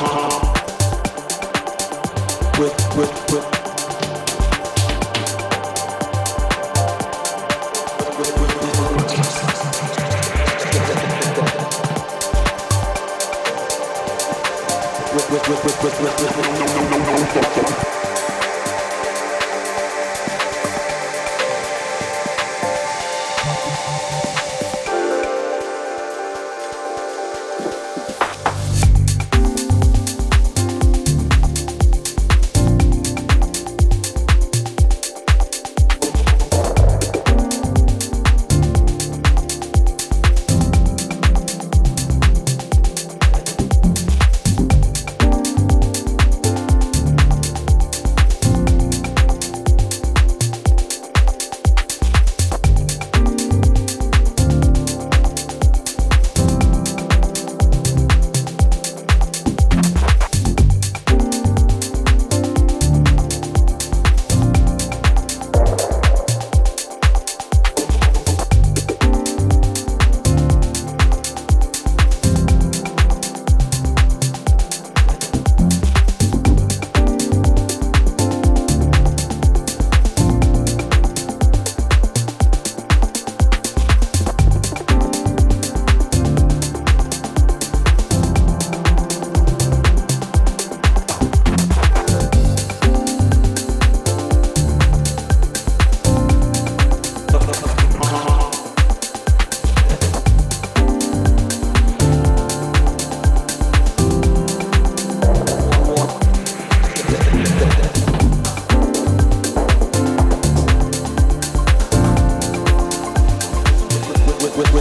with with with with with with no no no no no no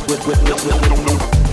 with with with with with